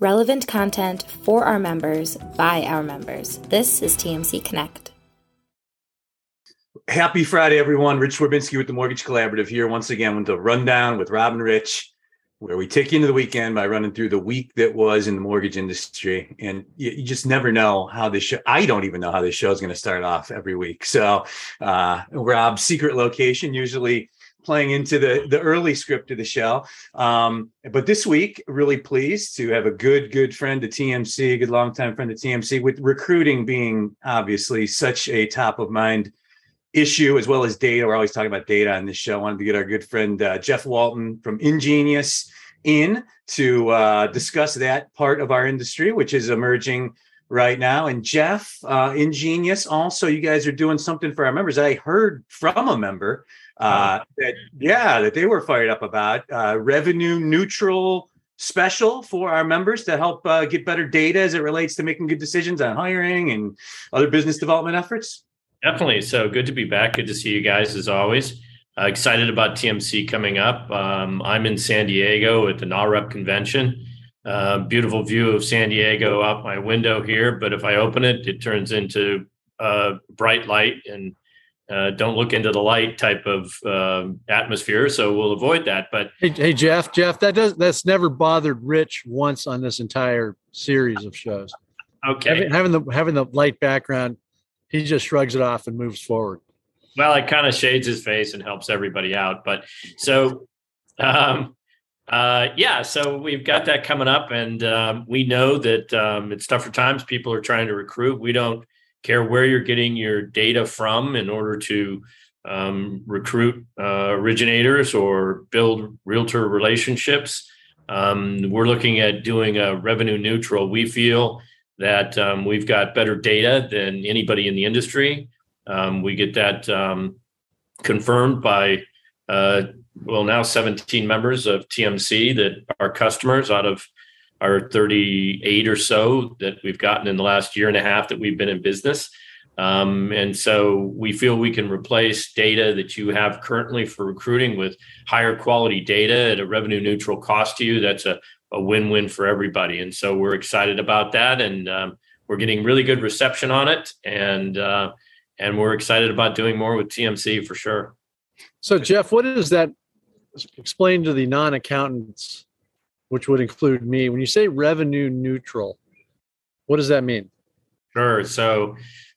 relevant content for our members by our members. This is TMC Connect. Happy Friday, everyone. Rich Swerbinsky with the Mortgage Collaborative here once again with the rundown with Rob and Rich, where we take you into the weekend by running through the week that was in the mortgage industry. And you, you just never know how this show, I don't even know how this show is going to start off every week. So, uh, Rob's secret location usually playing into the the early script of the show. Um, but this week, really pleased to have a good good friend to TMC, a good longtime friend to TMC, with recruiting being obviously such a top of mind issue as well as data. We're always talking about data on this show. I wanted to get our good friend uh, Jeff Walton from Ingenious in to uh, discuss that part of our industry, which is emerging right now. And Jeff, uh, Ingenious, also, you guys are doing something for our members. I heard from a member uh, that, yeah, that they were fired up about uh, revenue neutral special for our members to help uh, get better data as it relates to making good decisions on hiring and other business development efforts. Definitely. So good to be back. Good to see you guys as always. Uh, excited about TMC coming up. Um, I'm in San Diego at the NAHREP convention. Uh, beautiful view of San Diego out my window here, but if I open it, it turns into uh, bright light and uh, don't look into the light type of uh, atmosphere. So we'll avoid that. But hey, hey, Jeff, Jeff, that does that's never bothered Rich once on this entire series of shows. Okay, having, having the having the light background he just shrugs it off and moves forward. Well, it kind of shades his face and helps everybody out. But so, um, uh, yeah, so we've got that coming up, and um, we know that um, it's tougher times. People are trying to recruit. We don't care where you're getting your data from in order to um, recruit uh, originators or build realtor relationships. Um, we're looking at doing a revenue neutral. We feel that um, we've got better data than anybody in the industry. Um, we get that um, confirmed by, uh, well, now 17 members of TMC that are customers out of our 38 or so that we've gotten in the last year and a half that we've been in business. Um, and so we feel we can replace data that you have currently for recruiting with higher quality data at a revenue neutral cost to you. That's a a win-win for everybody. And so we're excited about that, and um, we're getting really good reception on it, and uh, and we're excited about doing more with TMC for sure. So Jeff, what is that? Explain to the non-accountants, which would include me. When you say revenue neutral, what does that mean? Sure. So,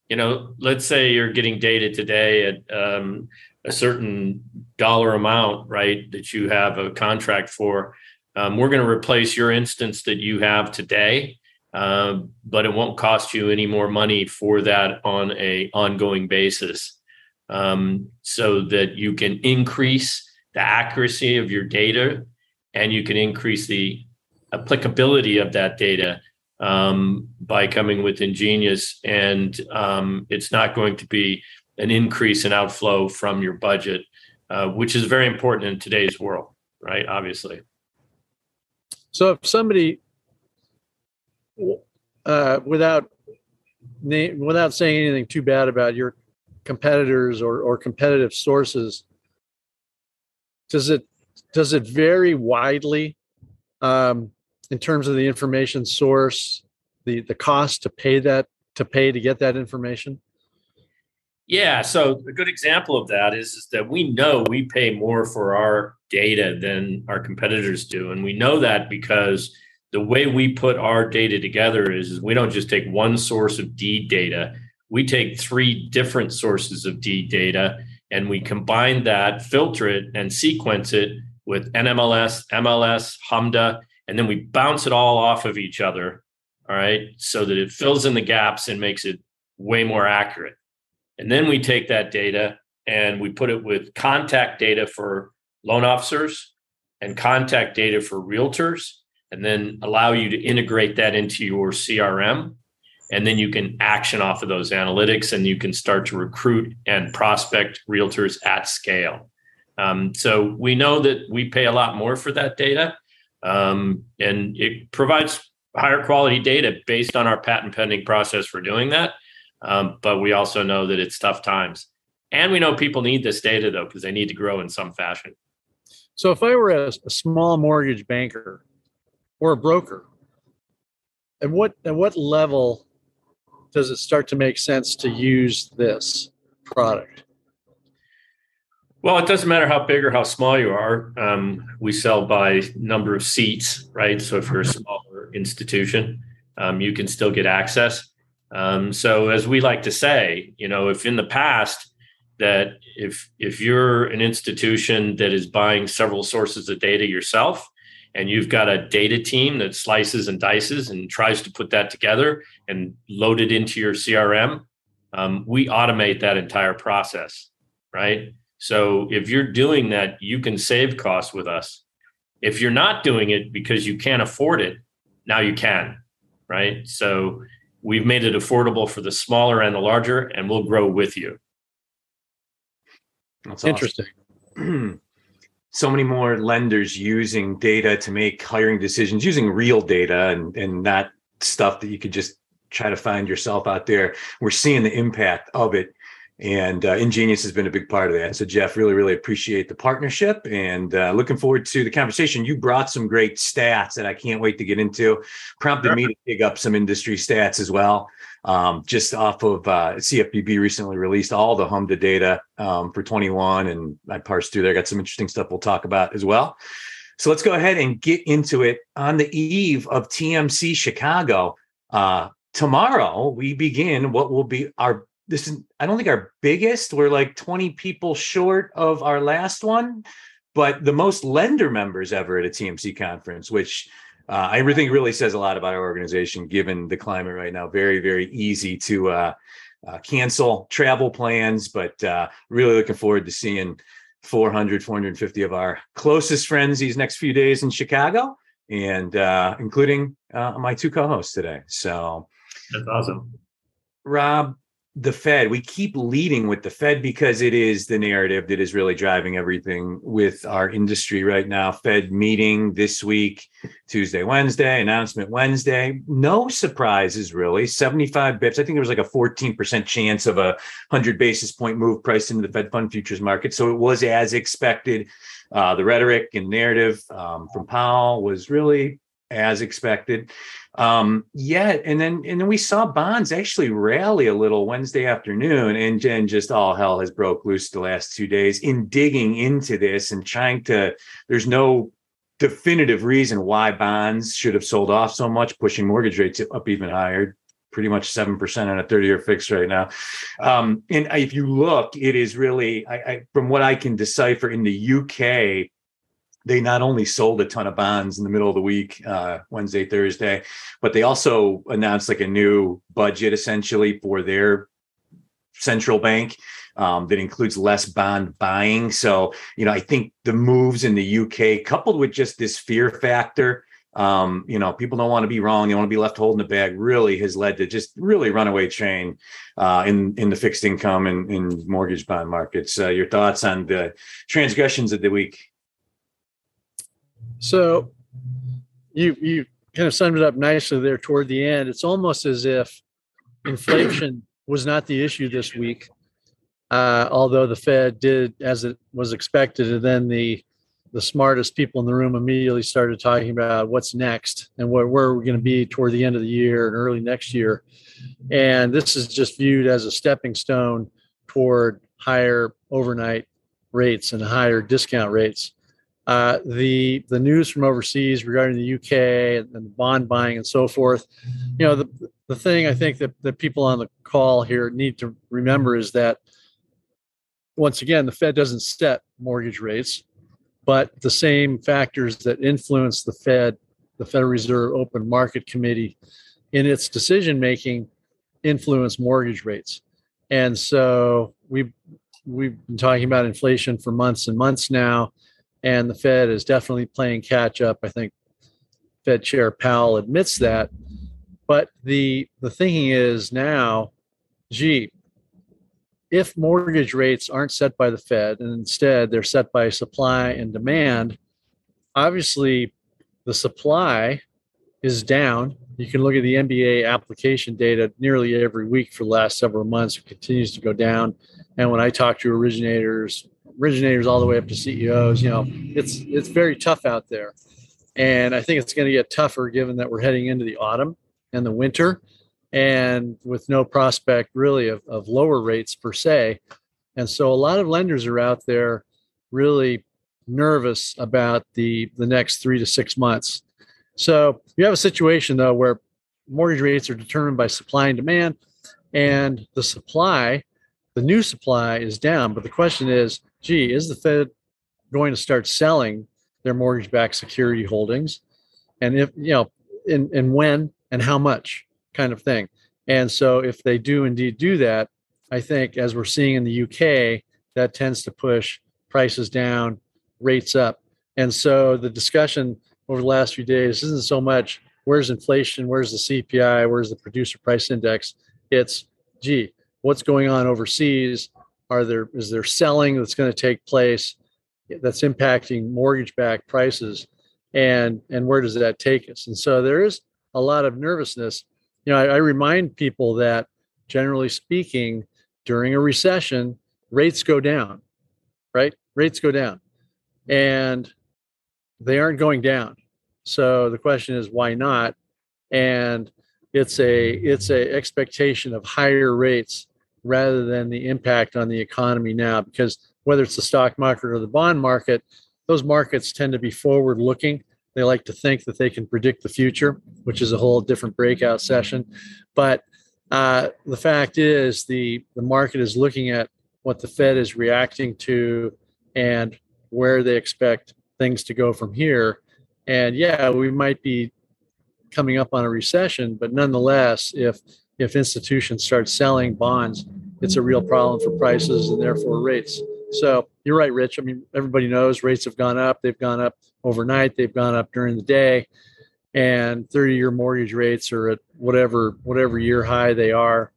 you know, let's say you're getting data today at um, a certain dollar amount, right? That you have a contract for um, we're going to replace your instance that you have today, uh, but it won't cost you any more money for that on a ongoing basis, um, so that you can increase the accuracy of your data and you can increase the applicability of that data um, by coming with Ingenious. And um, it's not going to be an increase in outflow from your budget, uh, which is very important in today's world, right? Obviously. So if somebody, uh, without without saying anything too bad about your competitors or, or competitive sources, does it does it vary widely um, in terms of the information source, the the cost to pay that to pay to get that information? Yeah, so a good example of that is, is that we know we pay more for our data than our competitors do. And we know that because the way we put our data together is, is we don't just take one source of deed data, we take three different sources of deed data and we combine that, filter it, and sequence it with NMLS, MLS, HMDA, and then we bounce it all off of each other. All right. So that it fills in the gaps and makes it way more accurate. And then we take that data and we put it with contact data for loan officers and contact data for realtors, and then allow you to integrate that into your CRM. And then you can action off of those analytics and you can start to recruit and prospect realtors at scale. Um, so we know that we pay a lot more for that data, um, and it provides higher quality data based on our patent pending process for doing that. Um, but we also know that it's tough times. And we know people need this data though, because they need to grow in some fashion. So if I were a, a small mortgage banker or a broker, at what at what level does it start to make sense to use this product? Well, it doesn't matter how big or how small you are. Um, we sell by number of seats, right? So if you're a smaller institution, um, you can still get access. Um, so as we like to say, you know, if in the past that if if you're an institution that is buying several sources of data yourself, and you've got a data team that slices and dices and tries to put that together and load it into your CRM, um, we automate that entire process, right? So if you're doing that, you can save costs with us. If you're not doing it because you can't afford it, now you can, right? So we've made it affordable for the smaller and the larger, and we'll grow with you. That's interesting. so many more lenders using data to make hiring decisions using real data and, and not stuff that you could just try to find yourself out there. We're seeing the impact of it and uh, Ingenious has been a big part of that. So, Jeff, really, really appreciate the partnership and uh, looking forward to the conversation. You brought some great stats that I can't wait to get into. Prompted sure. me to dig up some industry stats as well. Um, just off of uh, CFPB recently released all the HMDA data um, for 21, and I parsed through there. Got some interesting stuff we'll talk about as well. So let's go ahead and get into it. On the eve of TMC Chicago, uh, tomorrow we begin what will be our this is I don't think our biggest. We're like 20 people short of our last one, but the most lender members ever at a TMC conference, which uh, I think really says a lot about our organization given the climate right now. Very, very easy to uh, uh, cancel travel plans, but uh, really looking forward to seeing 400, 450 of our closest friends these next few days in Chicago, and uh, including uh, my two co-hosts today. So that's awesome. Rob, the Fed. We keep leading with the Fed because it is the narrative that is really driving everything with our industry right now. Fed meeting this week, Tuesday, Wednesday, announcement Wednesday. No surprises really. 75 bips. I think there was like a 14% chance of a 100 basis point move priced into the Fed fund futures market. So it was as expected. Uh, the rhetoric and narrative um, from Powell was really as expected. Um, yeah, and then and then we saw bonds actually rally a little Wednesday afternoon, and then just all hell has broke loose the last two days in digging into this and trying to. There's no definitive reason why bonds should have sold off so much, pushing mortgage rates up even higher. Pretty much seven percent on a thirty-year fix right now, um, and if you look, it is really, I, I, from what I can decipher in the UK, they not only sold a ton of bonds in the middle of the week, uh, Wednesday, Thursday, but they also announced like a new budget essentially for their central bank um, that includes less bond buying. So, you know, I think the moves in the UK, coupled with just this fear factor, um, you know, people don't want to be wrong; they want to be left holding the bag. Really, has led to just really runaway train uh, in in the fixed income and in mortgage bond markets. Uh, your thoughts on the transgressions of the week? So you you kind of summed it up nicely there toward the end. It's almost as if inflation was not the issue this week, uh, although the Fed did as it was expected, and then the the smartest people in the room immediately started talking about what's next and where, where we're going to be toward the end of the year and early next year. And this is just viewed as a stepping stone toward higher overnight rates and higher discount rates. Uh, the the news from overseas regarding the UK and, and bond buying and so forth. You know, the the thing I think that that people on the call here need to remember is that once again, the Fed doesn't set mortgage rates, but the same factors that influence the Fed, the Federal Reserve Open Market Committee, in its decision making, influence mortgage rates. And so we've we've been talking about inflation for months and months now and the Fed is definitely playing catch up. I think Fed Chair Powell admits that. But the the thinking is now, gee, if mortgage rates aren't set by the Fed and instead they're set by supply and demand, obviously the supply is down. You can look at the MBA application data nearly every week for the last several months. It continues to go down. And when I talk to originators, originators all the way up to CEOs. You know, it's it's very tough out there, and I think it's going to get tougher given that we're heading into the autumn. and the winter, and with no prospect really of, of lower rates per se. And so a lot of lenders are out there really nervous about the the next three to six months. So you have a situation though where mortgage rates are determined by supply and demand, and the supply, the new supply is down. But the question is, gee, is the Fed going to start selling their mortgage-backed security holdings? And if you know, and, and when and how much kind of thing. And so if they do indeed do that, I think as we're seeing in the UK, that tends to push prices down, rates up. And so the discussion over the last few days isn't so much where's inflation, where's the CPI, where's the producer price index. It's gee, what's going on overseas? Are there is there selling that's going to take place that's impacting mortgage-backed prices, and and where does that take us? And so there is a lot of nervousness. You know, I, I remind people that generally speaking, during a recession, rates go down, right? Rates go down, and they aren't going down. So the question is, why not? And it's a it's a expectation of higher rates rather than the impact on the economy now because whether it's the stock market or the bond market those markets tend to be forward looking they like to think that they can predict the future which is a whole different breakout session. But uh, the fact is the the market is looking at what the fed is reacting to and where they expect things to go from here. And yeah we might be coming up on a recession, but nonetheless, if if institutions start selling bonds, it's a real problem for prices and therefore rates. So you're right, Rich. I mean, everybody knows rates have gone up. They've gone up overnight. They've gone up during the day, and 30-year mortgage rates are at whatever whatever year high they are,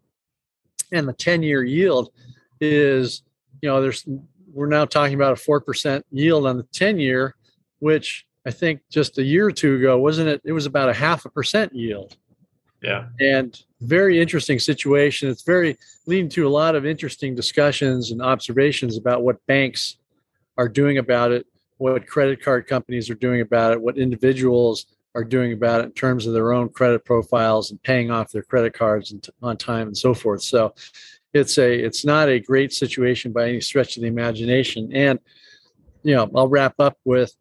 and the 10-year yield is, you know, there's we're now talking about a four percent yield on the 10-year, which I think just a year or two ago, wasn't it? It was about a half a percent yield. Yeah. And very interesting situation. It's very leading to a lot of interesting discussions and observations about what banks are doing about it, what credit card companies are doing about it, what individuals are doing about it in terms of their own credit profiles and paying off their credit cards and on time and so forth. So it's a it's not a great situation by any stretch of the imagination. And you know, I'll wrap up with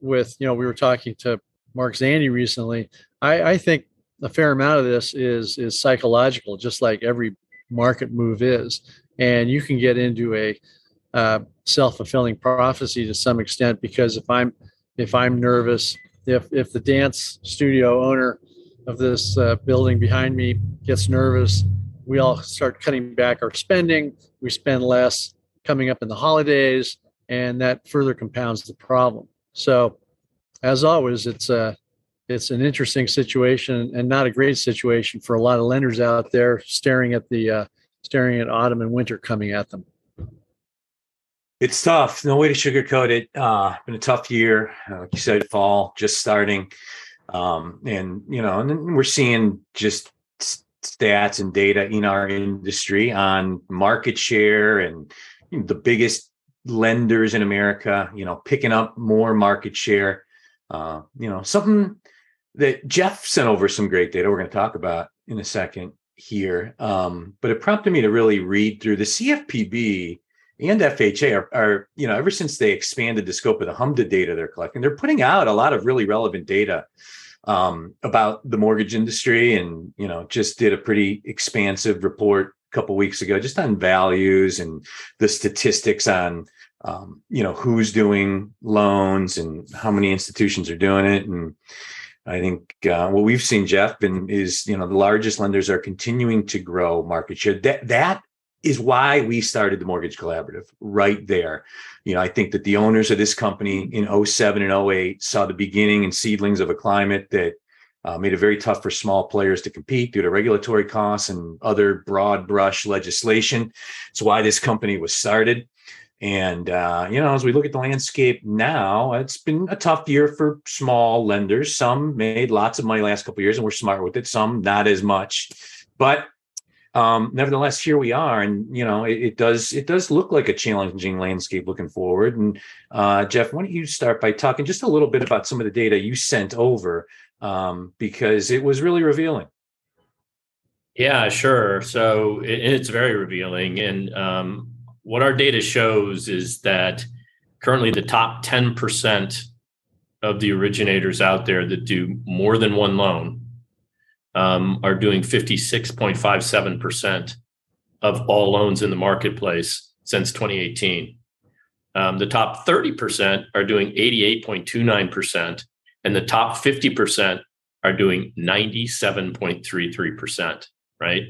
with you know we were talking to Mark Zandi recently. I, I think a fair amount of this is is psychological, just like every market move is, and you can get into a uh, self fulfilling prophecy to some extent because if I'm if I'm nervous, if if the dance studio owner of this uh, building behind me gets nervous, we all start cutting back our spending. We spend less coming up in the holidays, and that further compounds the problem. So, as always, it's a it's an interesting situation and not a great situation for a lot of lenders out there staring at the uh, staring at autumn and winter coming at them. It's tough. No way to sugarcoat it. Uh, been a tough year. Uh, like you said, fall just starting, um, and you know, and we're seeing just stats and data in our industry on market share and you know, the biggest lenders in America, you know, picking up more market share. Uh, you know, something that Jeff sent over some great data we're going to talk about in a second here. Um, but it prompted me to really read through the CFPB and FHA are, are, you know, ever since they expanded the scope of the HMDA data they're collecting, they're putting out a lot of really relevant data um, about the mortgage industry and, you know, just did a pretty expansive report a couple weeks ago just on values and the statistics on um, you know who's doing loans and how many institutions are doing it and i think uh, what we've seen jeff been is you know the largest lenders are continuing to grow market share that that is why we started the mortgage collaborative right there you know i think that the owners of this company in 07 and 08 saw the beginning and seedlings of a climate that uh, made it very tough for small players to compete due to regulatory costs and other broad brush legislation. It's why this company was started. And uh, you know, as we look at the landscape now, it's been a tough year for small lenders. Some made lots of money last couple years and were smart with it. Some not as much, but um, nevertheless, here we are, and you know, it, it, does it does look like a challenging landscape looking forward. And uh, Jeff, why don't you start by talking just a little bit about some of the data you sent over um, because it was really revealing. Yeah, sure. So it, it's very revealing. And um, what our data shows is that currently the top 10% of the originators out there that do more than one loan um, are doing 56.57% of all loans in the marketplace since 2018. Um, the top 30% are doing 88.29%, and the top 50% are doing 97.33%, right?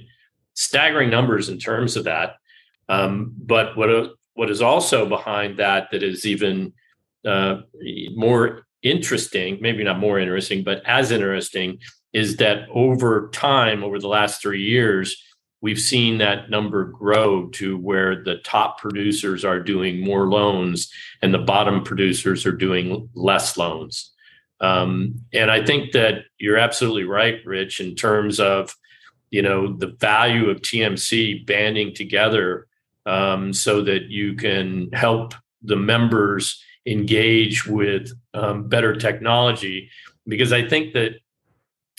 Staggering numbers in terms of that. Um, but what, what is also behind that that is even uh, more interesting, maybe not more interesting, but as interesting, is that over time, over the last three years, we've seen that number grow to where the top producers are doing more loans and the bottom producers are doing less loans. Um, and I think that you're absolutely right, Rich, in terms of you know the value of TMC banding together um, so that you can help the members engage with um, better technology. Because I think that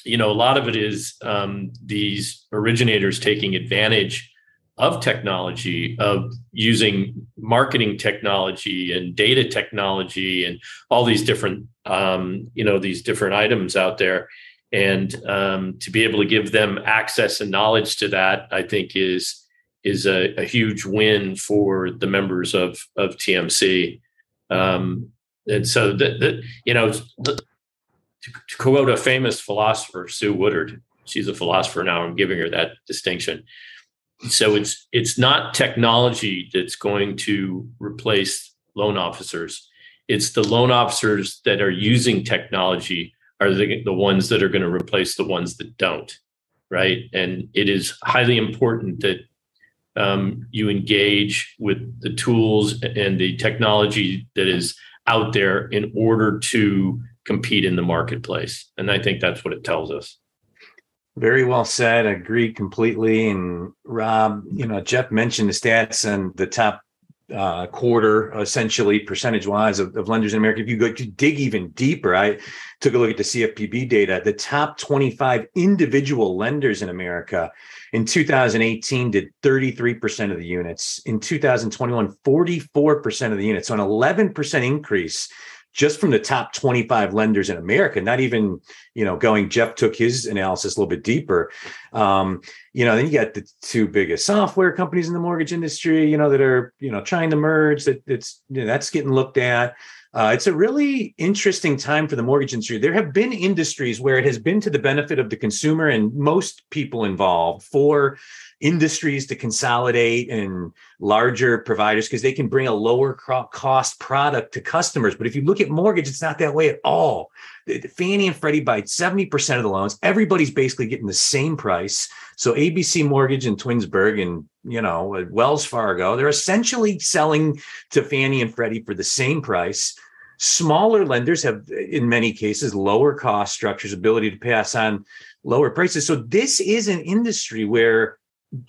you know, a lot of it is um, these originators taking advantage of technology, of using marketing technology and data technology and all these different, um, you know, these different items out there. And um, to be able to give them access and knowledge to that, I think is is a, a huge win for the members of of TMC. Um, and so that, that you know, to, to quote a famous philosopher, Sue Woodard, she's a philosopher now. I'm giving her that distinction. So it's it's not technology that's going to replace loan officers. It's the loan officers that are using technology are the, the ones that are going to replace the ones that don't, right? And it is highly important that um, you engage with the tools and the technology that is out there in order to compete in the marketplace. And I think that's what it tells us. Very well said. I agree completely. And Rob, you know, Jeff mentioned the stats and the top uh, quarter, essentially percentage wise, of, of, lenders in America. If you go to dig even deeper, I took a look at the CFPB data. The top 25 individual lenders in America in 2018 did 33% of the units. In 2021, 44% of the units. So an 11% increase just from the top 25 lenders in America, not even, you know, going, Jeff took his analysis a little bit deeper. Um, you know, then you got the two biggest software companies in the mortgage industry, you know, that are, you know, trying to merge that it's, you know, that's getting looked at. Uh, it's a really interesting time for the mortgage industry. There have been industries where it has been to the benefit of the consumer and most people involved for industries to consolidate and larger providers because they can bring a lower cost product to customers. But if you look at mortgage, it's not that way at all. Fannie and Freddie buy 70% of the loans. Everybody's basically getting the same price. So ABC Mortgage and Twinsburg and you know uh, Wells Fargo, they're essentially selling to Fannie and Freddie for the same price. Smaller lenders have, in many cases, lower cost structures, ability to pass on lower prices. So this is an industry where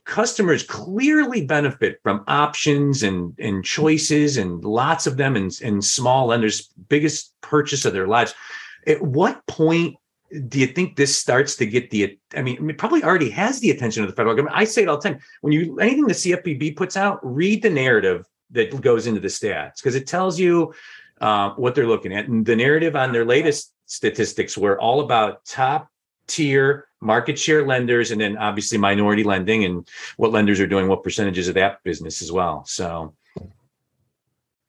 customers clearly benefit from options and, and choices and lots of them and, and small lenders biggest purchase of their lives. At what point do you think this starts to get the i mean it probably already has the attention of the federal government. I say it all the time. When you anything the cfpb puts out read the narrative that goes into the stats because it tells you uh, what they're looking at. And the narrative on their latest statistics were all about top tier market share lenders and then obviously minority lending and what lenders are doing what percentages of that business as well. So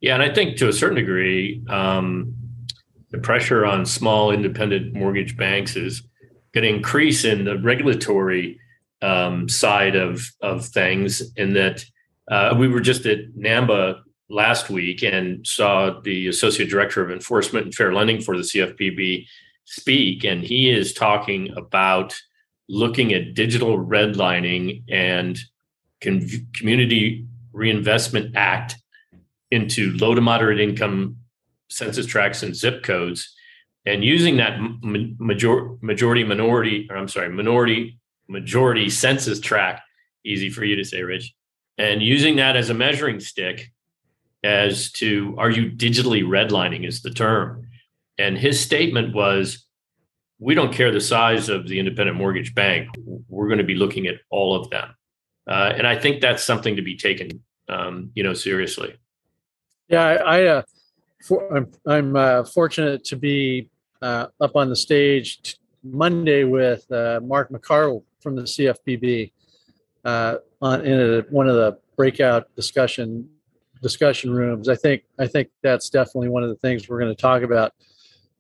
yeah and i think to a certain degree um, the pressure on small independent mortgage banks is going to increase in the regulatory um, side of of things in that uh, we were just at NAMMBA last week and saw the associate director of enforcement and fair lending for the cfpb speak, and he is talking about looking at digital redlining and con- community reinvestment act into low to moderate income census tracts and zip codes and using that major- majority minority or i'm sorry minority majority census tract easy for you to say rich and using that as a measuring stick as to are you digitally redlining is the term and his statement was, we don't care the size of the independent mortgage bank. we're going to be looking at all of them. Uh, and I think that's something to be taken, um, you know, seriously. Yeah, I, I uh, for, I'm, I'm uh, fortunate to be uh, up on the stage t- Monday with uh, Mark McArdle from the CFPB uh, on in a, one of the breakout discussion discussion rooms. I think I think that's definitely one of the things we're going to talk about.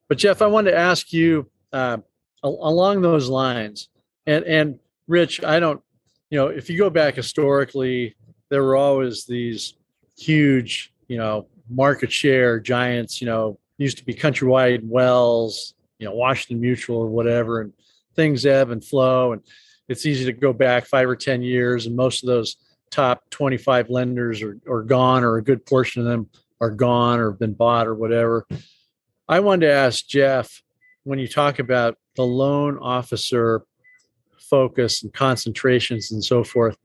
But Jeff, I wanted to ask you uh, along those lines, and and Rich, I don't, you know, if you go back historically, there were always these huge, you know, market share giants. You know, used to be Countrywide, Wells, you know, Washington Mutual or whatever, and things ebb and flow, and it's easy to go back five or ten years, and most of those top 25 lenders are, are gone or a good portion of them are gone or have been bought or whatever. I wanted to ask Jeff when you talk about the loan officer focus and concentrations and so forth,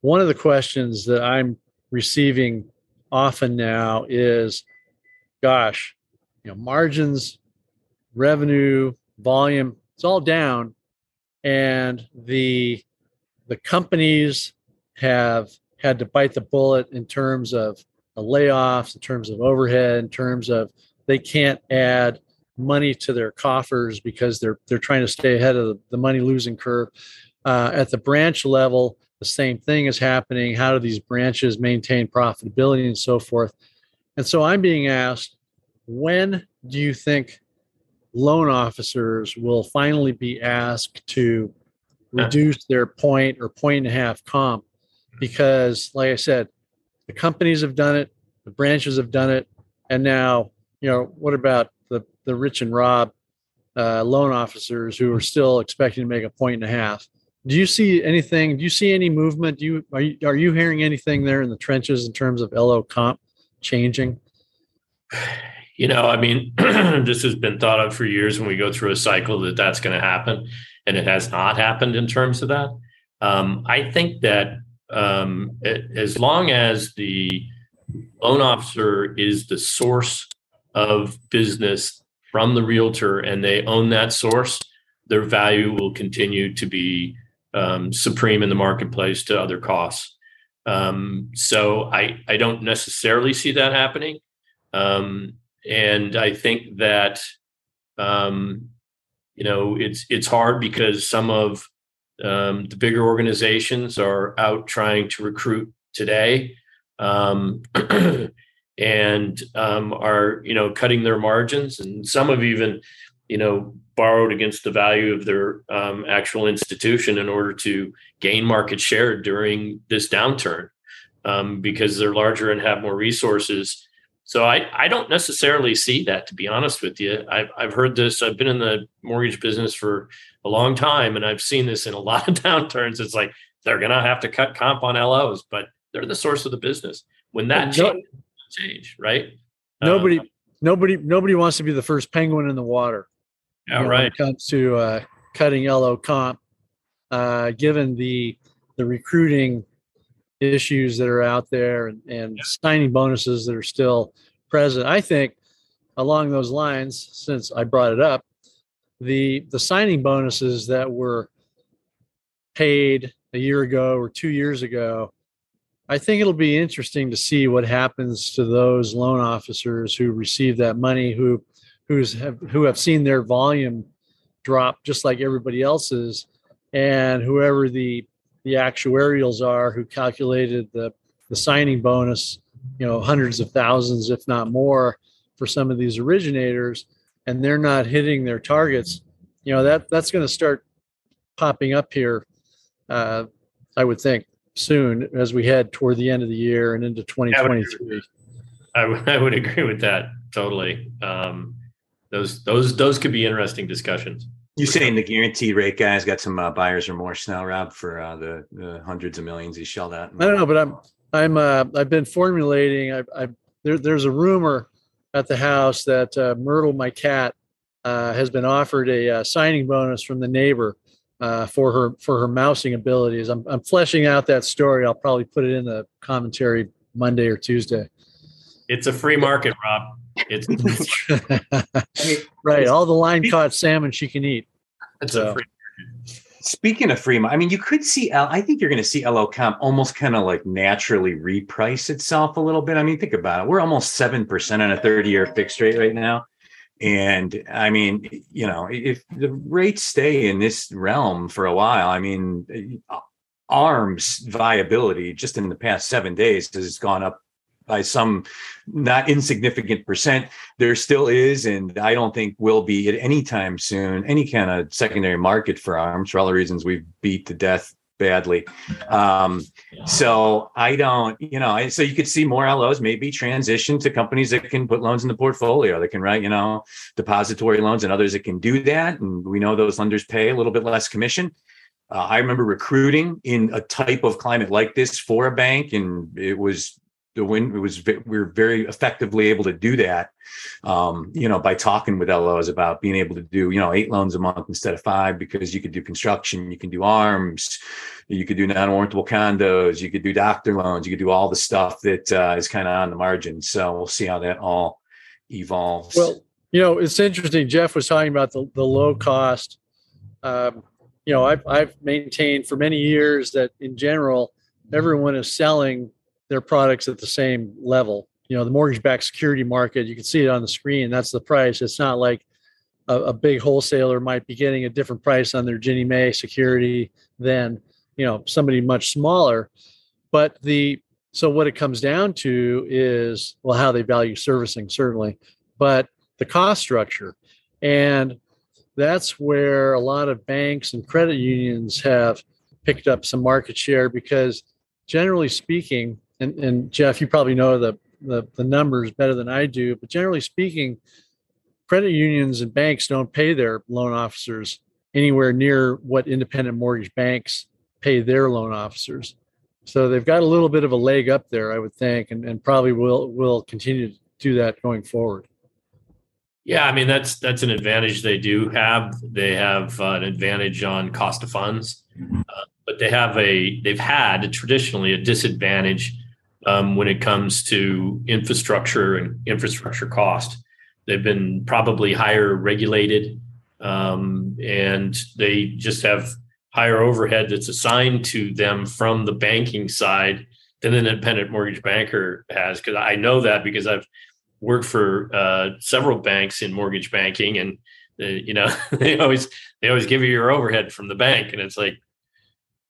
one of the questions that I'm receiving often now is gosh, you know, margins, revenue, volume, it's all down. And the the companies have had to bite the bullet in terms of the layoffs, in terms of overhead, in terms of they can't add money to their coffers because they're they're trying to stay ahead of the, the money losing curve. Uh, at the branch level, the same thing is happening. How do these branches maintain profitability and so forth? And so I'm being asked, when do you think loan officers will finally be asked to reduce their point or point and a half comp because, like I said, the companies have done it, the branches have done it, and now you know what about the the Rich and Rob uh, loan officers who are still expecting to make a point and a half? Do you see anything? Do you see any movement? Do you are you are you hearing anything there in the trenches in terms of LO comp changing? You know, I mean, this has been thought of for years when we go through a cycle that that's going to happen, and it has not happened in terms of that. Um, I think that um, as long as the loan officer is the source of business from the realtor and they own that source, their value will continue to be um, supreme in the marketplace to other costs. Um, so I, I don't necessarily see that happening. Um, and I think that, um, you know, it's, it's hard because some of um, the bigger organizations are out trying to recruit today um, and um, are you know cutting their margins, and some have even you know borrowed against the value of their um, actual institution in order to gain market share during this downturn um, because they're larger and have more resources. So I, I don't necessarily see that to be honest with you. I've, I've heard this. I've been in the mortgage business for a long time, and I've seen this in a lot of downturns. It's like they're going to have to cut comp on LOs, but they're the source of the business. When that change, change, right? Nobody, uh, nobody, nobody wants to be the first penguin in the water. Yeah, you know, right. When it comes to uh, cutting LO comp, uh, given the the recruiting issues that are out there and, and yeah. signing bonuses that are still present, I think along those lines, since I brought it up, the the signing bonuses that were paid a year ago or two years ago i think it'll be interesting to see what happens to those loan officers who receive that money who who's have who have seen their volume drop just like everybody else's and whoever the the actuarials are who calculated the the signing bonus you know hundreds of thousands if not more for some of these originators and they're not hitting their targets, you know that that's going to start popping up here. Uh, I would think soon as we head toward the end of the year and into 2023. I would, I would agree with that totally. Um, those those those could be interesting discussions. You saying the guaranteed rate guys got some uh, buyer's remorse now, Rob, for uh, the, the hundreds of millions he shelled out? I don't know, but I'm I'm uh, I've been formulating. I, I there, there's a rumor at the house that uh, Myrtle, my cat, uh, has been offered a uh, signing bonus from the neighbor uh, for her for her mousing abilities. I'm, I'm fleshing out that story. I'll probably put it in the commentary Monday or Tuesday. It's a free market, Rob. It's right. All the line caught salmon she can eat. It's so. a free market. Speaking of free, I mean, you could see. I think you're going to see LO Comp almost kind of like naturally reprice itself a little bit. I mean, think about it. We're almost seven percent on a 30 year fixed rate right now, and I mean, you know, if the rates stay in this realm for a while, I mean, arms viability just in the past seven days has gone up by some not insignificant percent. There still is, and I don't think will be at any time soon, any kind of secondary market for arms for all the reasons we've beat to death badly. Um, so I don't, you know, so you could see more LOs maybe transition to companies that can put loans in the portfolio that can write, you know, depository loans and others that can do that. And we know those lenders pay a little bit less commission. Uh, I remember recruiting in a type of climate like this for a bank, and it was the win. It was we were very effectively able to do that, um, you know, by talking with LOs about being able to do you know eight loans a month instead of five because you could do construction, you can do arms, you could do non-warrantable condos, you could do doctor loans, you could do all the stuff that uh, is kind of on the margin. So we'll see how that all evolves. Well, you know, it's interesting. Jeff was talking about the the low cost. Um, you know, I've, I've maintained for many years that in general, everyone is selling their products at the same level. You know, the mortgage-backed security market, you can see it on the screen. That's the price. It's not like a, a big wholesaler might be getting a different price on their Ginnie Mae security than you know somebody much smaller. But the so what it comes down to is well how they value servicing certainly, but the cost structure. And that's where a lot of banks and credit unions have picked up some market share because generally speaking and, and jeff you probably know the, the, the numbers better than i do but generally speaking credit unions and banks don't pay their loan officers anywhere near what independent mortgage banks pay their loan officers. So they've got a little bit of a leg up there i would think and, and probably will will continue to do that going forward. Yeah, I mean that's that's an advantage they do have. They have uh, an advantage on cost of funds, uh, but they have a they've had traditionally a disadvantage um, when it comes to infrastructure and infrastructure cost. They've been probably higher regulated, um, and they just have higher overhead that's assigned to them from the banking side than an independent mortgage banker has. Because I know that because I've worked for uh, several banks in mortgage banking, and uh, you know they always they always give you your overhead from the bank, and it's like,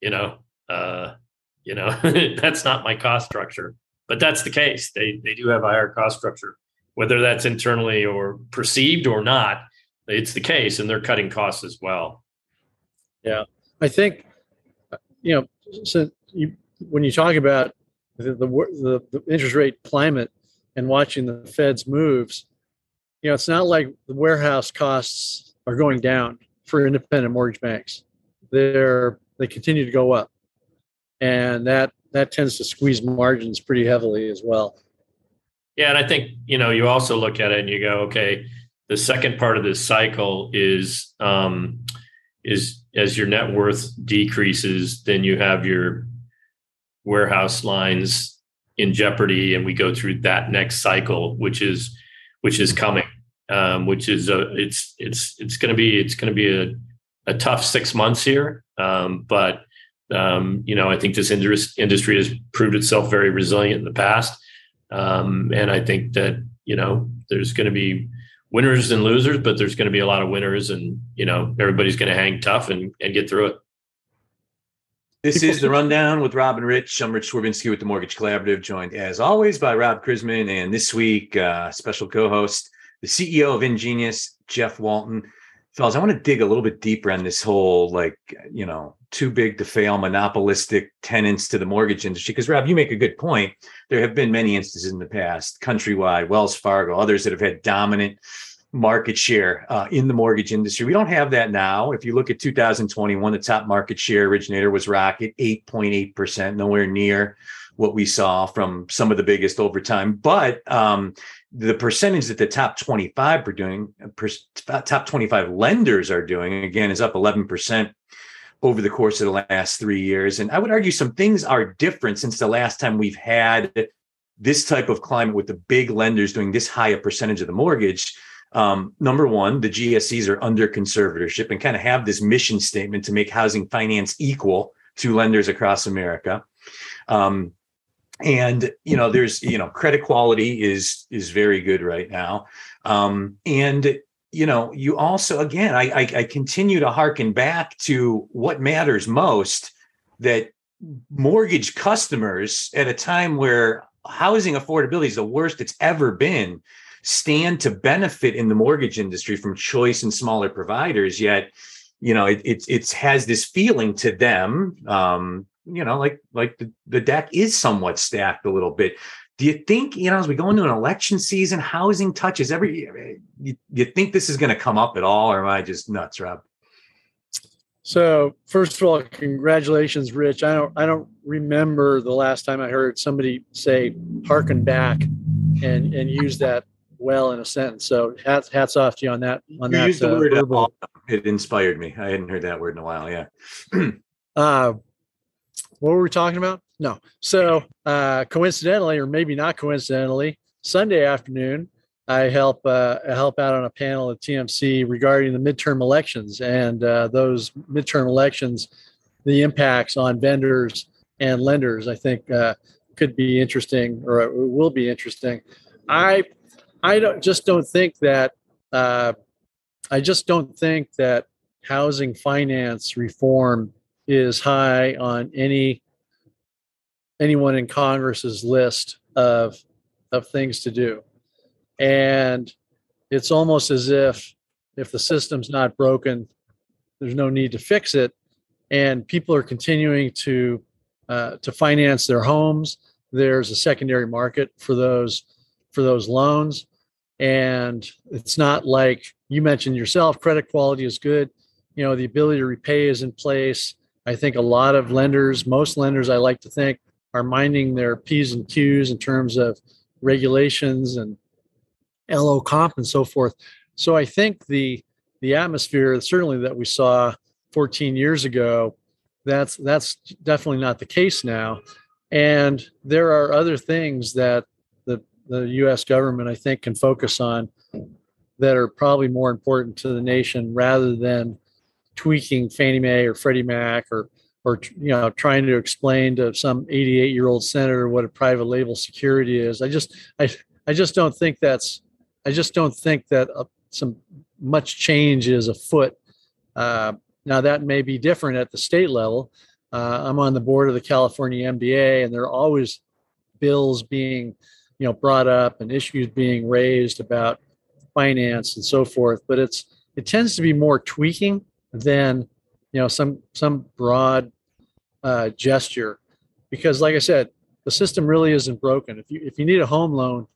you know, uh, you know that's not my cost structure, but that's the case. They they do have a higher cost structure, whether that's internally or perceived or not. It's the case, and they're cutting costs as well. Yeah, I think uh, you know. So you, when you talk about the, the the, the interest rate climate and watching the Fed's moves, you know, it's not like the warehouse costs are going down for independent mortgage banks. They're they continue to go up, and that that tends to squeeze margins pretty heavily as well. Yeah, and I think you know you also look at it and you go, okay, the second part of this cycle is um, is as your net worth decreases, then you have your warehouse lines in jeopardy and we go through that next cycle which is which is coming um, which is a, it's it's it's going to be it's going to be a, a tough six months here um, but um, you know i think this industry has proved itself very resilient in the past um, and i think that you know there's going to be winners and losers but there's going to be a lot of winners and you know everybody's going to hang tough and, and get through it this is the rundown with Rob and Rich. I'm Rich Swerbinsky with the Mortgage Collaborative, joined as always by Rob Chrisman, and this week uh, special co-host, the CEO of Ingenius, Jeff Walton. Fellas, I want to dig a little bit deeper on this whole like you know too big to fail monopolistic tenants to the mortgage industry. Because Rob, you make a good point. There have been many instances in the past, countrywide, Wells Fargo, others that have had dominant market share uh, in the mortgage industry. We don't have that now. If you look at 2021, the top market share originator was Rocket, 8.8%, nowhere near what we saw from some of the biggest over time. But um, the percentage that the top 25 are doing, top 25 lenders are doing, again, is up 11% over the course of the last three years. And I would argue some things are different since the last time we've had this type of climate with the big lenders doing this high a percentage of the mortgage Um, number one, the GSEs are under conservatorship and kind of have this mission statement to make housing finance equal to lenders across America. Um, and you know, there's you know, credit quality is is very good right now. Um, and you know, you also again, I, I, I continue to harken back to what matters most that mortgage customers at a time where housing affordability is the worst it's ever been stand to benefit in the mortgage industry from choice and smaller providers yet you know it it, it has this feeling to them um you know like like the, the deck is somewhat stacked a little bit do you think you know as we go into an election season housing touches every you, you think this is going to come up at all or am i just nuts rob so first of all, congratulations, Rich. I don't I don't remember the last time I heard somebody say "harken back" and and use that well in a sentence. So hats hats off to you on that. On you that, used the uh, word verbal- it inspired me i hadn't heard that word in a while yeah Uh, what were we talking about? No. So uh, coincidentally, or maybe not coincidentally, Sunday afternoon, I help uh, help out on a panel at TMC regarding the midterm elections and uh, those midterm elections, the impacts on vendors and lenders. I think uh, could be interesting, or will be interesting. I I don't just don't think that uh, I just don't think that housing finance reform is high on any anyone in Congress's list of of things to do. And it's almost as if if the system's not broken, there's no need to fix it. And people are continuing to uh, to finance their homes. There's a secondary market for those for those loans, and it's not like you mentioned yourself. Credit quality is good. You know the ability to repay is in place. I think a lot of lenders, most lenders, I like to think, are minding their P's and Q's in terms of regulations and LO comp and so forth. So I think the the atmosphere, certainly that we saw 14 years ago, that's that's definitely not the case now. And there are other things that the the U.S. government, I think, can focus on that are probably more important to the nation rather than tweaking Fannie Mae or Freddie Mac or or you know trying to explain to some 88 year old senator what a private label security is. I just I I just don't think that's I just don't think that uh, some much change is afoot. Uh, now that may be different at the state level. Uh, I'm on the board of the California MBA, and there are always bills being, you know, brought up and issues being raised about finance and so forth. But it's it tends to be more tweaking than you know some some broad uh, gesture, because like I said, the system really isn't broken. If you if you need a home loan,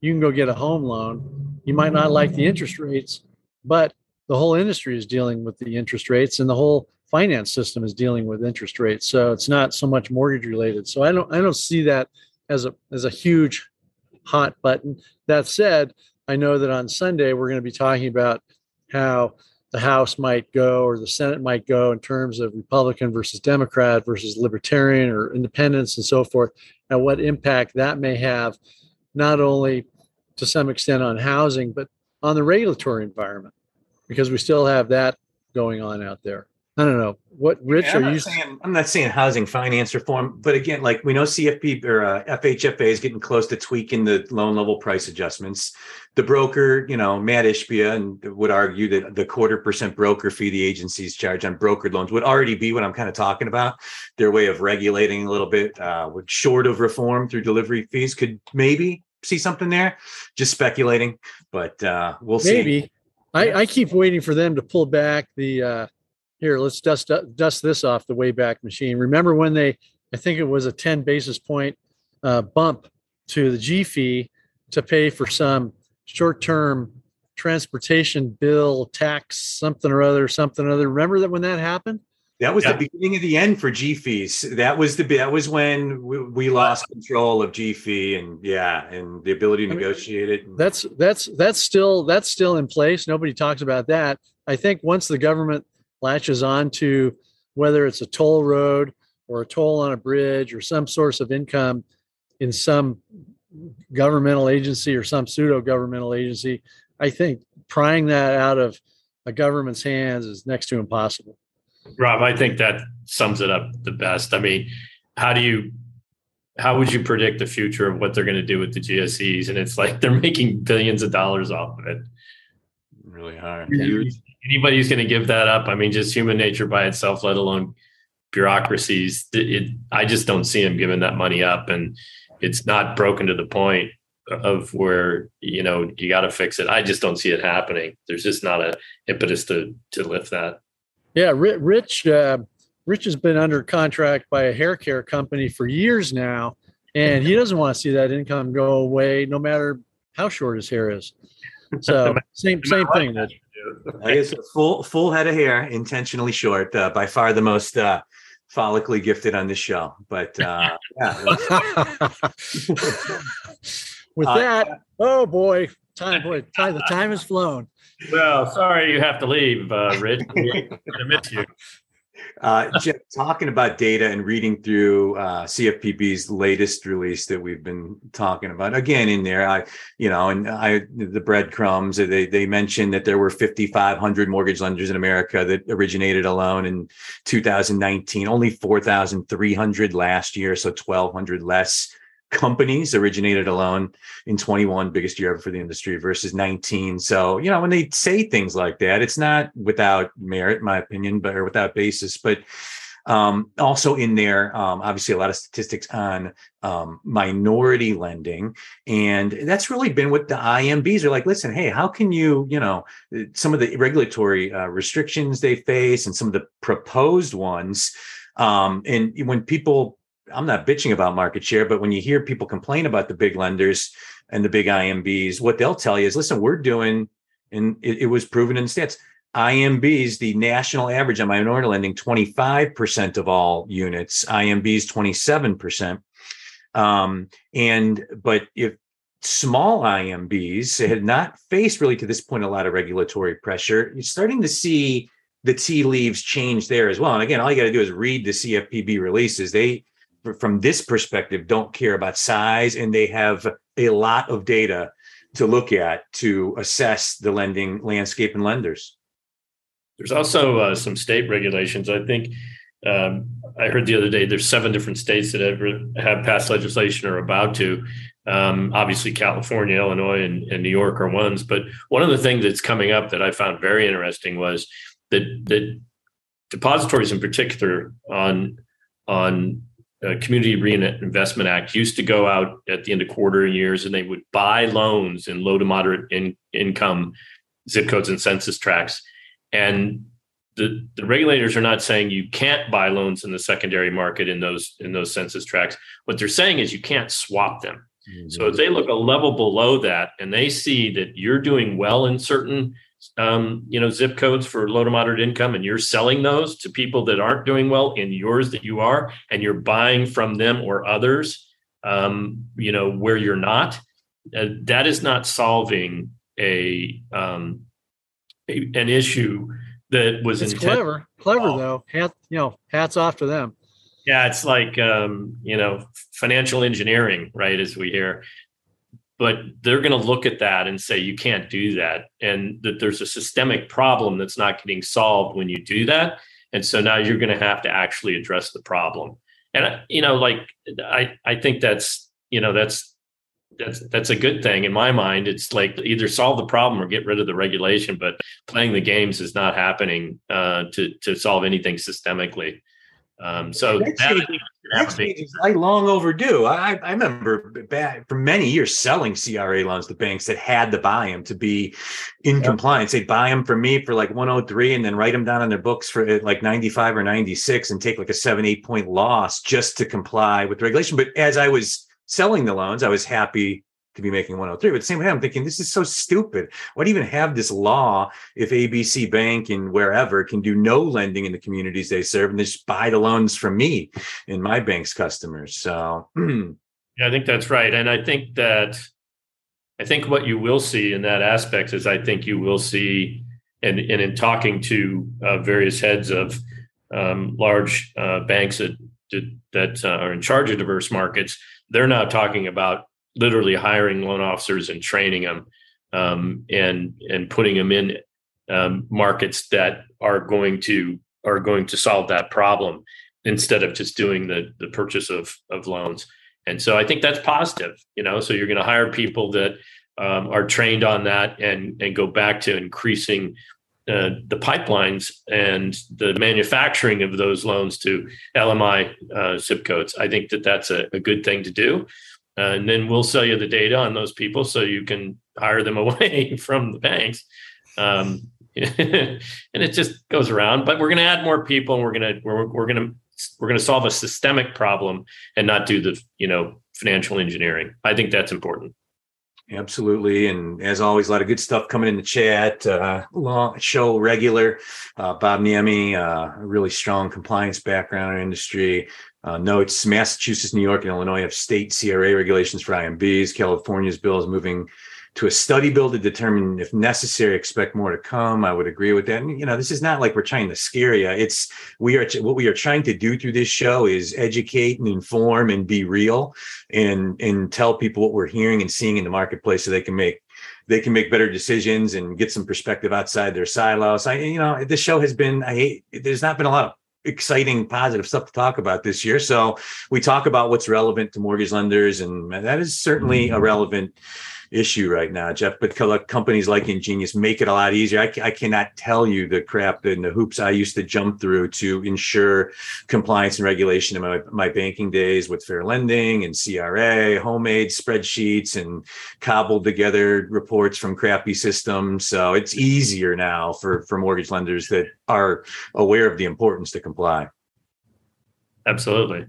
you can go get a home loan. You might not like the interest rates, but the whole industry is dealing with the interest rates and the whole finance system is dealing with interest rates. So it's not so much mortgage related. So I don't I don't see that as a as a huge hot button. That said, I know that on Sunday we're going to be talking about how the House might go or the Senate might go in terms of Republican versus Democrat versus Libertarian or independents and so forth, and what impact that may have, not only to some extent on housing, but on the regulatory environment, because we still have that going on out there. I don't know what Rich Yeah, I'm, are you? saying, I'm not saying housing finance reform, but again, like we know CFP or uh, FHFA is getting close to tweaking the loan level price adjustments. The broker, you know, Mat Ishbia and would argue that the quarter percent broker fee the agencies charge on brokered loans would already be what I'm kind of talking about. Their way of regulating a little bit, uh, short of reform through delivery fees, could maybe see something there. Just speculating, but uh, we'll see. Maybe. I, I keep waiting for them to pull back the uh here, let's dust dust this off the Wayback Machine. Remember when they I think it was a 10 basis point uh, bump to the G fee to pay for some short-term transportation bill tax something or other something or other. Remember that when that happened? That was Yeah. the beginning of the end for G fees. That was the that was when we, we lost control of G fee and yeah, and the ability to I mean, negotiate it. That's that's that's still that's still in place. Nobody talks about that. I think once the government latches on to whether it's a toll road or a toll on a bridge or some source of income in some governmental agency or some pseudo governmental agency, I think prying that out of a government's hands is next to impossible. Rob, I think that sums it up the best. I mean, how do you how would you predict the future of what they're going to do with the GSEs? And it's like they're making billions of dollars off of it. Really hard. Anybody who's going to give that up, I mean, just human nature by itself, let alone bureaucracies. It, I just don't see them giving that money up, and it's not broken to the point of where you know you got to fix it. I just don't see it happening. There's just not a impetus to to lift that. Yeah, Rich. Uh, Rich has been under contract by a hair care company for years now, and he doesn't want to see that income go away, no matter how short his hair is. So same same thing. That I guess a full full head of hair, intentionally short, uh, by far the most uh, follically gifted on this show. But uh, yeah. With uh, that, oh boy, time boy, time the time has flown. Well, sorry you have to leave, uh, Rich. We're gonna miss you. Uh, Jeff, talking about data and reading through uh, CFPB's latest release that we've been talking about again in there, I, you know, and I the breadcrumbs they they mentioned that there were 5,500 mortgage lenders in America that originated a loan in 2019, only 4,300 last year, so 1,200 less companies originated alone in 21 biggest year ever for the industry versus 19 so you know when they say things like that it's not without merit my opinion but or without basis but um, also in there um, obviously a lot of statistics on um, minority lending and that's really been what the IMBs are like listen hey how can you you know some of the regulatory uh, restrictions they face and some of the proposed ones um, and when people I'm not bitching about market share, but when you hear people complain about the big lenders and the big IMBs, what they'll tell you is, listen, we're doing, and it, it was proven in stats. IMBs, the national average on minority lending, 25% of all units, IMBs 27%. Um, and but if small IMBs had not faced really to this point a lot of regulatory pressure, you're starting to see the tea leaves change there as well. And again, all you got to do is read the CFPB releases. They from this perspective don't care about size and they have a lot of data to look at to assess the lending landscape and lenders. There's also uh, some state regulations. I think um, i heard the other day there's seven different states that have, have passed legislation or about to. Um, obviously california illinois and, and new york are ones but one of the things that's coming up that i found very interesting was that that depositories in particular on on uh, Community Reinvestment Act used to go out at the end of quarter and years, and they would buy loans in low to moderate in, income zip codes and census tracts. And the, the regulators are not saying you can't buy loans in the secondary market in those in those census tracts. What they're saying is you can't swap them. Mm-hmm. So if they look a level below that and they see that you're doing well in certain um, you know, zip codes for low to moderate income, and you're selling those to people that aren't doing well in yours that you are, and you're buying from them or others, um, you know, where you're not, uh, that is not solving a, um, a an issue that was it's clever, clever though. Hat, you know, hats off to them. Yeah, it's like um, you know, financial engineering, right? As we hear, but they're going to look at that and say you can't do that and that there's a systemic problem that's not getting solved when you do that and so now you're going to have to actually address the problem. And you know like i i think that's you know that's that's that's a good thing. In my mind it's like either solve the problem or get rid of the regulation but playing the games is not happening uh, to to solve anything systemically um, so that, that is like long overdue. I, I remember back for many years selling CRA loans to banks that had to buy them to be in compliance. They'd buy them for me for like 103 and then write them down on their books for uh, like 95 or 96 and take like a seven, eight point loss just to comply with the regulation. But as I was selling the loans, I was happy to be making 103. But at the same time, I'm thinking this is so stupid. Why do you even have this law if ABC Bank and wherever can do no lending in the communities they serve and they just buy the loans from me and my bank's customers? So yeah, I think that's right. And I think that I think what you will see in that aspect is I think you will see and, and in talking to uh, various heads of um, large uh, banks that that uh, are in charge of diverse markets, they're now talking about literally hiring loan officers and training them um, and and putting them in um, markets that are going to are going to solve that problem instead of just doing the the purchase of of loans. And so I think that's positive. You know, so you're going to hire people that um, are trained on that and and go back to increasing uh, the pipelines and the manufacturing of those loans to LMI uh, zip codes. I think that that's a, a good thing to do. Uh, and then we'll sell you the data on those people so you can hire them away from the banks. Um, and it just goes around. But we're going to add more people, and we're going to we're, we're going to we're going to solve a systemic problem and not do the you know financial engineering. I think that's important. Absolutely. And as always, a lot of good stuff coming in the chat. Uh, long show regular. Uh, Bob Niemi, uh, really strong compliance background in industry. Uh, notes Massachusetts, New York, and Illinois have state CRA regulations for IMBs. California's bill is moving to a study bill to determine if necessary expect more to come. I would agree with that. And you know this is not like we're trying to scare you it's we are what we are trying to do through this show is educate and inform and be real and and tell people what we're hearing and seeing in the marketplace so they can make they can make better decisions and get some perspective outside their silos. I you know this show has been i hate there's not been a lot of exciting positive stuff to talk about this year. So we talk about what's relevant to mortgage lenders and that is certainly mm-hmm. a relevant issue right now, Jeff. But companies like Ingenious make it a lot easier. I, I cannot tell you the crap and the hoops I used to jump through to ensure compliance and regulation in my, my banking days with fair lending and CRA, homemade spreadsheets and cobbled together reports from crappy systems. So it's easier now for, for mortgage lenders that are aware of the importance to comply. Absolutely.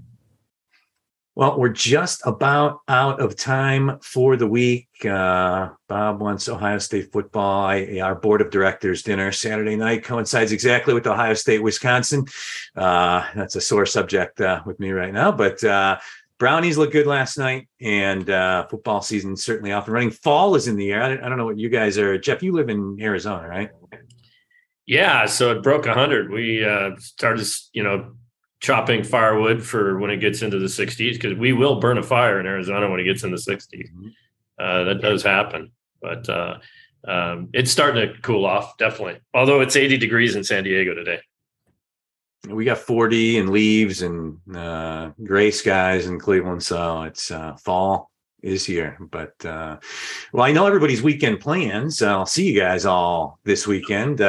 Well, we're just about out of time for the week. Uh, Bob wants Ohio State football. I, our board of directors dinner Saturday night coincides exactly with Ohio State, Wisconsin. Uh, that's a sore subject uh, with me right now, but uh, Brownies looked good last night, and uh, football season certainly off and running. Fall is in the air. I don't, I don't know what you guys are. Jeff, you live in Arizona, right? Yeah, so it broke 100. We uh, started, you know, chopping firewood for when it gets into the 60s because we will burn a fire in Arizona when it gets in the 60s. Mm-hmm. Uh, that does happen, but uh, um, it's starting to cool off, definitely. Although it's 80 degrees in San Diego today. We got 40 and leaves and uh, gray skies in Cleveland, so it's uh, fall is here. But uh, well, I know everybody's weekend plans. I'll see you guys all this weekend.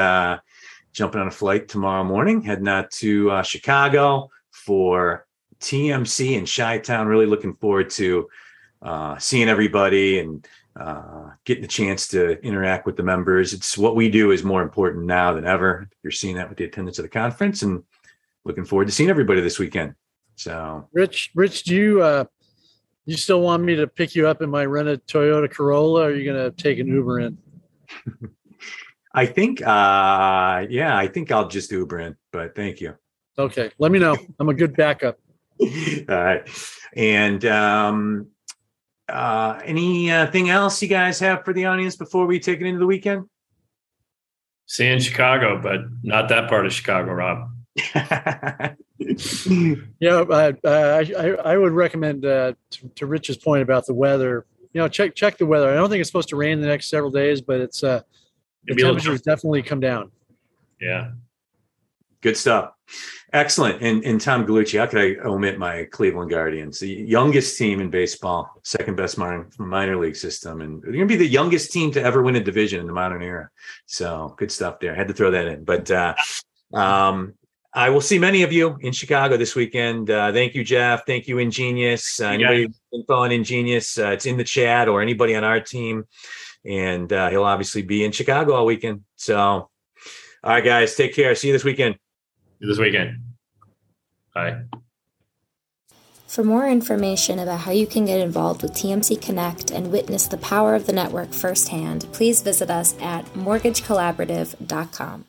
Jumping on a flight tomorrow morning, heading out to uh, Chicago for TMC in Chi Town. Really looking forward to uh, seeing everybody and uh, getting the chance to interact with the members. It's what we do is more important now than ever. You're seeing that with the attendance of the conference, and looking forward to seeing everybody this weekend. So, Rich, Rich, do you uh, you still want me to pick you up in my rented Toyota Corolla? Or are you going to take an Uber in? I think, uh, yeah, I think I'll just do Uber in, but thank you. Okay. Let me know. I'm a good backup. All right. And, um, uh, anything else you guys have for the audience before we take it into the weekend? Seeing Chicago, but not that part of Chicago, Rob. yeah, I, I, I would recommend uh, to, to Rich's point about the weather. You know, check check the weather. I don't think it's supposed to rain the next several days, but it's uh, the temperatures definitely come down. Yeah. Good stuff. Excellent. And, and Tom Gallucci, how could I omit my Cleveland Guardians, the youngest team in baseball, second best minor, minor league system. And they're going to be the youngest team to ever win a division in the modern era. So good stuff there. I had to throw that in. But uh, um, I will see many of you in Chicago this weekend. Uh, thank you, Jeff. Thank you, Ingenious. Uh, anybody info on Ingenious, uh, it's in the chat or anybody on our team and uh, he'll obviously be in Chicago all weekend. So, all right, guys, take care. See you this weekend. See you this weekend. Bye. For more information about how you can get involved with TMC Connect and witness the power of the network firsthand, please visit us at mortgagecollaborative.com.